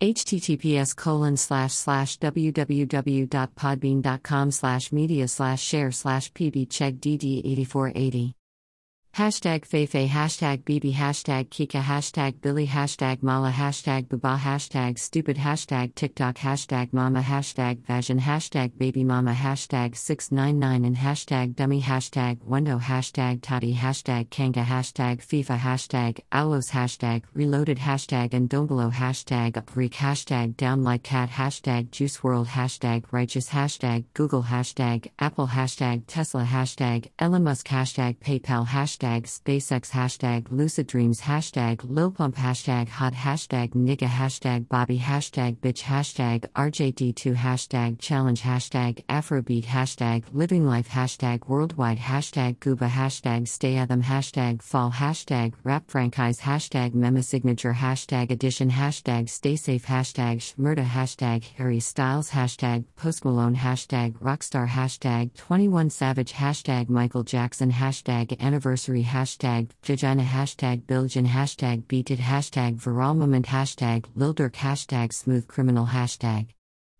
https colon slash slash www.podbean.com slash media slash share slash pb check dd 8480 Hashtag Feifei, hashtag Bibi, hashtag Kika, hashtag Billy, hashtag Mala, hashtag Baba, hashtag Stupid, hashtag TikTok, hashtag Mama, hashtag Vajan, hashtag Baby Mama, hashtag 699 and hashtag Dummy, hashtag Wendo, hashtag Tati, hashtag Kanga, hashtag FIFA, hashtag Alos, hashtag Reloaded, hashtag and don't Dombolo, hashtag Upreek, hashtag Down Like Cat, hashtag Juice WRLD, hashtag Righteous, hashtag Google, hashtag Apple, hashtag Tesla, hashtag Elon Musk, hashtag PayPal, hashtag hashtag SpaceX hashtag Lucid Dreams hashtag Lil Pump hashtag Hot hashtag Nigga hashtag Bobby hashtag Bitch hashtag RJD2 hashtag Challenge hashtag Afrobeat hashtag Living Life hashtag Worldwide hashtag Gooba hashtag Stay Them hashtag Fall hashtag Rap Franchise hashtag Mema Signature hashtag Edition hashtag Stay Safe hashtag Shmurda hashtag Harry Styles hashtag Post Malone hashtag Rockstar hashtag 21 Savage hashtag Michael Jackson hashtag Anniversary hashtag vagina hashtag billion hashtag beated hashtag viral moment hashtag Lildurk hashtag smooth criminal hashtag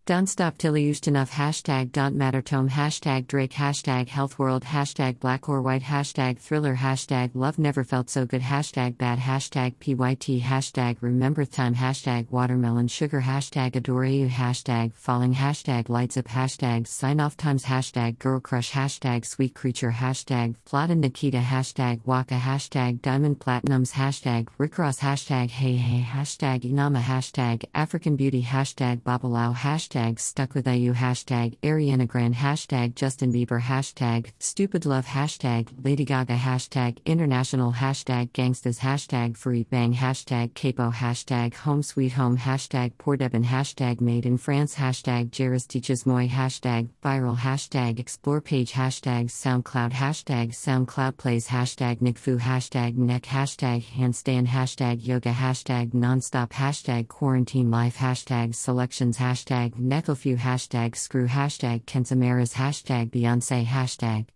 don't stop till you used enough. Hashtag don't matter. Tome. Hashtag Drake. Hashtag health world. Hashtag black or white. Hashtag thriller. Hashtag love never felt so good. Hashtag bad. Hashtag pyt hashtag remember time. Hashtag watermelon sugar. Hashtag adore you. Hashtag falling. Hashtag lights up. Hashtag sign off times. Hashtag girl crush. Hashtag sweet creature. Hashtag Flata Nikita. Hashtag waka. Hashtag diamond platinums. Hashtag Rick Ross. Hashtag hey hey. Hashtag inama. Hashtag African beauty. Hashtag babalao hashtag hashtag stuck with IU hashtag Ariana Grande hashtag Justin Bieber hashtag stupid love hashtag Lady Gaga hashtag international hashtag gangstas hashtag free bang hashtag capo hashtag home sweet home hashtag Devin hashtag made in France hashtag Jairus teaches moi hashtag viral hashtag explore page hashtag SoundCloud hashtag SoundCloud plays hashtag NickFu hashtag neck hashtag handstand hashtag yoga hashtag nonstop hashtag quarantine life hashtag selections hashtag Necklefew hashtag screw hashtag Kensamaras hashtag Beyonce hashtag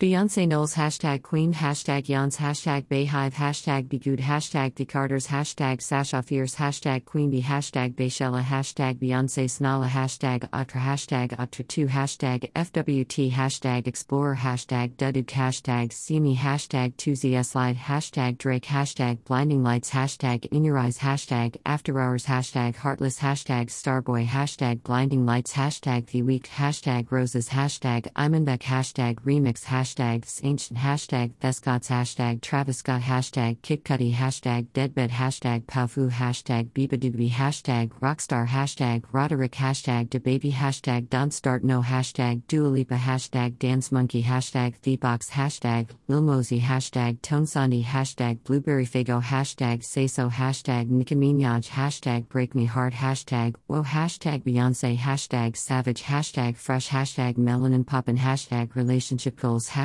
Beyonce Knowles hashtag Queen hashtag Yans hashtag Beyhive hashtag Begood hashtag The Carters hashtag Sasha Fierce hashtag Queen Bee hashtag Bayshella hashtag Beyonce Snala hashtag Atra hashtag Atra2 hashtag FWT hashtag Explorer hashtag Duduk hashtag Simi hashtag 2ZSLide hashtag Drake hashtag Blinding Lights hashtag In Your Eyes hashtag After Hours hashtag Heartless hashtag Starboy hashtag Blinding Lights hashtag The Week hashtag Roses hashtag Imanbek hashtag Remix hashtag hashtags ancient hashtag Thescots hashtag Travis Scott hashtag Kid hashtag Deadbed hashtag Powfu hashtag Beabadoobee hashtag Rockstar hashtag Roderick hashtag DaBaby hashtag Don't Start No hashtag Dua Lipa hashtag Dance Monkey hashtag Thebox hashtag Lil Mosey hashtag Tone Sandy hashtag Blueberry Fago hashtag Say So hashtag Nicki Minaj hashtag Break Me Heart hashtag Whoa hashtag Beyonce hashtag Savage hashtag Fresh hashtag Melanin Poppin hashtag Relationship Goals hashtag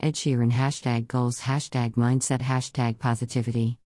Ed Sheeran. Hashtag goals. Hashtag mindset. Hashtag positivity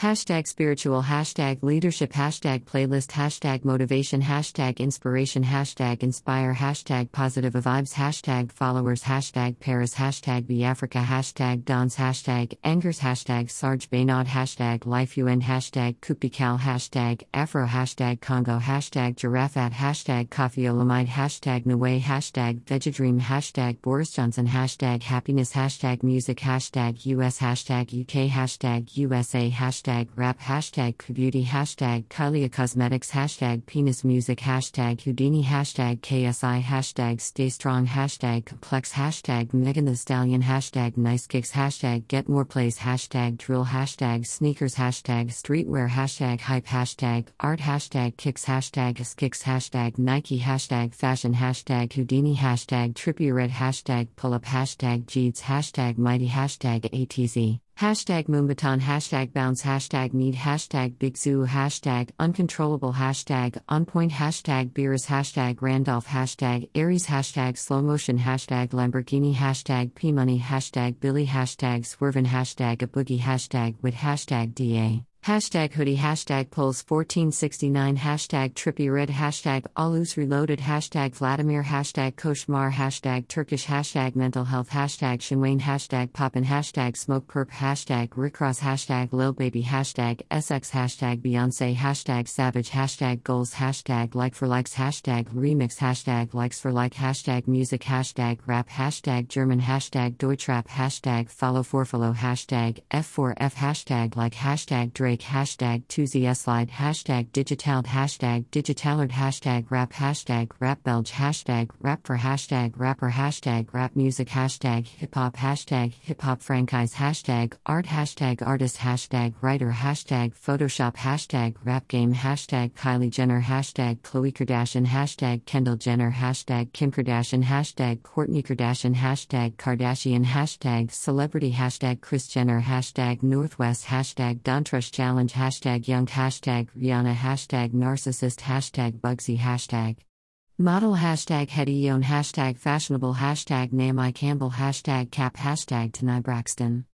Hashtag spiritual, hashtag leadership, hashtag playlist, hashtag motivation, hashtag inspiration, hashtag inspire, hashtag positive vibes, hashtag followers, hashtag Paris, hashtag be Africa, hashtag dance, hashtag angers, hashtag Sarge Baynod, hashtag life UN, hashtag Kupikal, hashtag Afro, hashtag Congo, hashtag Giraffat, hashtag Coffeeolamide, hashtag Nue, hashtag Vegadream, hashtag Boris Johnson, hashtag happiness, hashtag music, hashtag US, hashtag UK, hashtag USA, hashtag hashtag rap hashtag beauty hashtag Kylie cosmetics hashtag penis music hashtag Houdini hashtag KSI hashtag stay strong hashtag complex hashtag Megan Thee Stallion hashtag nice kicks hashtag get more plays hashtag drill hashtag sneakers hashtag streetwear hashtag hype hashtag art hashtag kicks hashtag kicks hashtag Nike hashtag fashion hashtag Houdini hashtag trippy red hashtag pull up hashtag Jeeds hashtag mighty hashtag ATZ Hashtag Moombahton, hashtag bounce, hashtag need, hashtag big zoo, hashtag uncontrollable, hashtag on point, hashtag beers, hashtag Randolph, hashtag Aries, hashtag slow motion, hashtag Lamborghini, hashtag P money, hashtag Billy, hashtag swervin, hashtag a boogie, hashtag with hashtag DA. Hashtag hoodie, hashtag polls 1469, hashtag trippy red, hashtag alus reloaded, hashtag Vladimir, hashtag koshmar, hashtag Turkish, hashtag mental health, hashtag Shinwain, hashtag poppin, hashtag smoke perp, hashtag rickross, hashtag lil baby, hashtag SX, hashtag Beyonce, hashtag savage, hashtag goals, hashtag like for likes, hashtag remix, hashtag likes for like, hashtag music, hashtag rap, hashtag German, hashtag Deutschrap, hashtag follow for follow, hashtag F4F, hashtag like, hashtag Drake break hashtag 2 slide hashtag digitaled hashtag digitalard hashtag rap hashtag rap belge hashtag rap for hashtag rapper hashtag rap music hashtag hip hop hashtag hip hop franchise hashtag art hashtag artist hashtag writer hashtag photoshop hashtag rap game hashtag Kylie Jenner hashtag Khloe Kardashian hashtag Kendall Jenner hashtag Kim Kardashian hashtag Kourtney Kardashian hashtag Kardashian hashtag celebrity hashtag Kris Jenner hashtag Northwest hashtag Dontrust challenge hashtag young hashtag Rihanna hashtag narcissist hashtag Bugsy hashtag model hashtag Hetty hashtag fashionable hashtag Naomi Campbell hashtag cap hashtag Tanai Braxton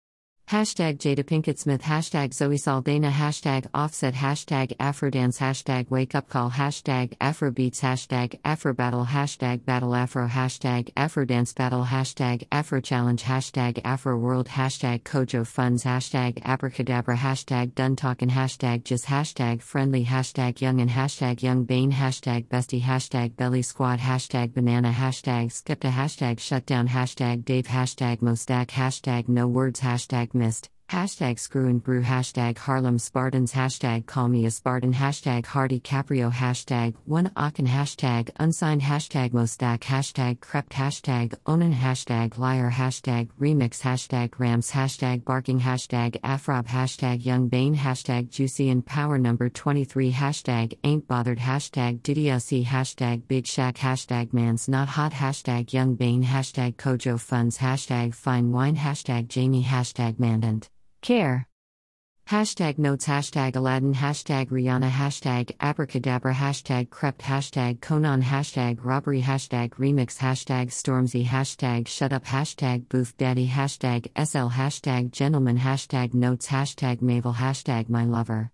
Hashtag Jada Pinkett Smith, hashtag Zoe Saldana, hashtag Offset, hashtag Afrodance, hashtag Wake Up Call, hashtag Afrobeats, hashtag Afro Battle, hashtag Battle Afro, hashtag Afrodance Battle, hashtag Afro Challenge, hashtag Afro World, hashtag Kojo Funds, hashtag Abracadabra, hashtag Done Talkin', hashtag Just, hashtag Friendly, hashtag Young and hashtag Young Bane, hashtag Bestie, hashtag Belly Squad, hashtag Banana, hashtag Skepta, hashtag Shutdown, hashtag Dave, hashtag Mostack, hashtag No Words, hashtag missed. Hashtag screw and brew, hashtag Harlem Spartans, hashtag call me a Spartan, hashtag Hardy Caprio, hashtag one Aachen, hashtag unsigned, hashtag Mostack, hashtag crept, hashtag Onan, hashtag liar, hashtag remix, hashtag rams, hashtag barking, hashtag afrob, hashtag young bane, hashtag juicy and power number 23, hashtag ain't bothered, hashtag DDLC, hashtag big shack, hashtag man's not hot, hashtag young bane, hashtag kojo funds, hashtag fine wine, hashtag Jamie, hashtag mandant. Care. Hashtag notes, hashtag Aladdin, hashtag Rihanna, hashtag abracadabra, hashtag crept, hashtag Conan, hashtag robbery, hashtag remix, hashtag Stormzy, hashtag shut up, hashtag booth daddy, hashtag SL, hashtag gentleman, hashtag notes, hashtag Mabel, hashtag my lover.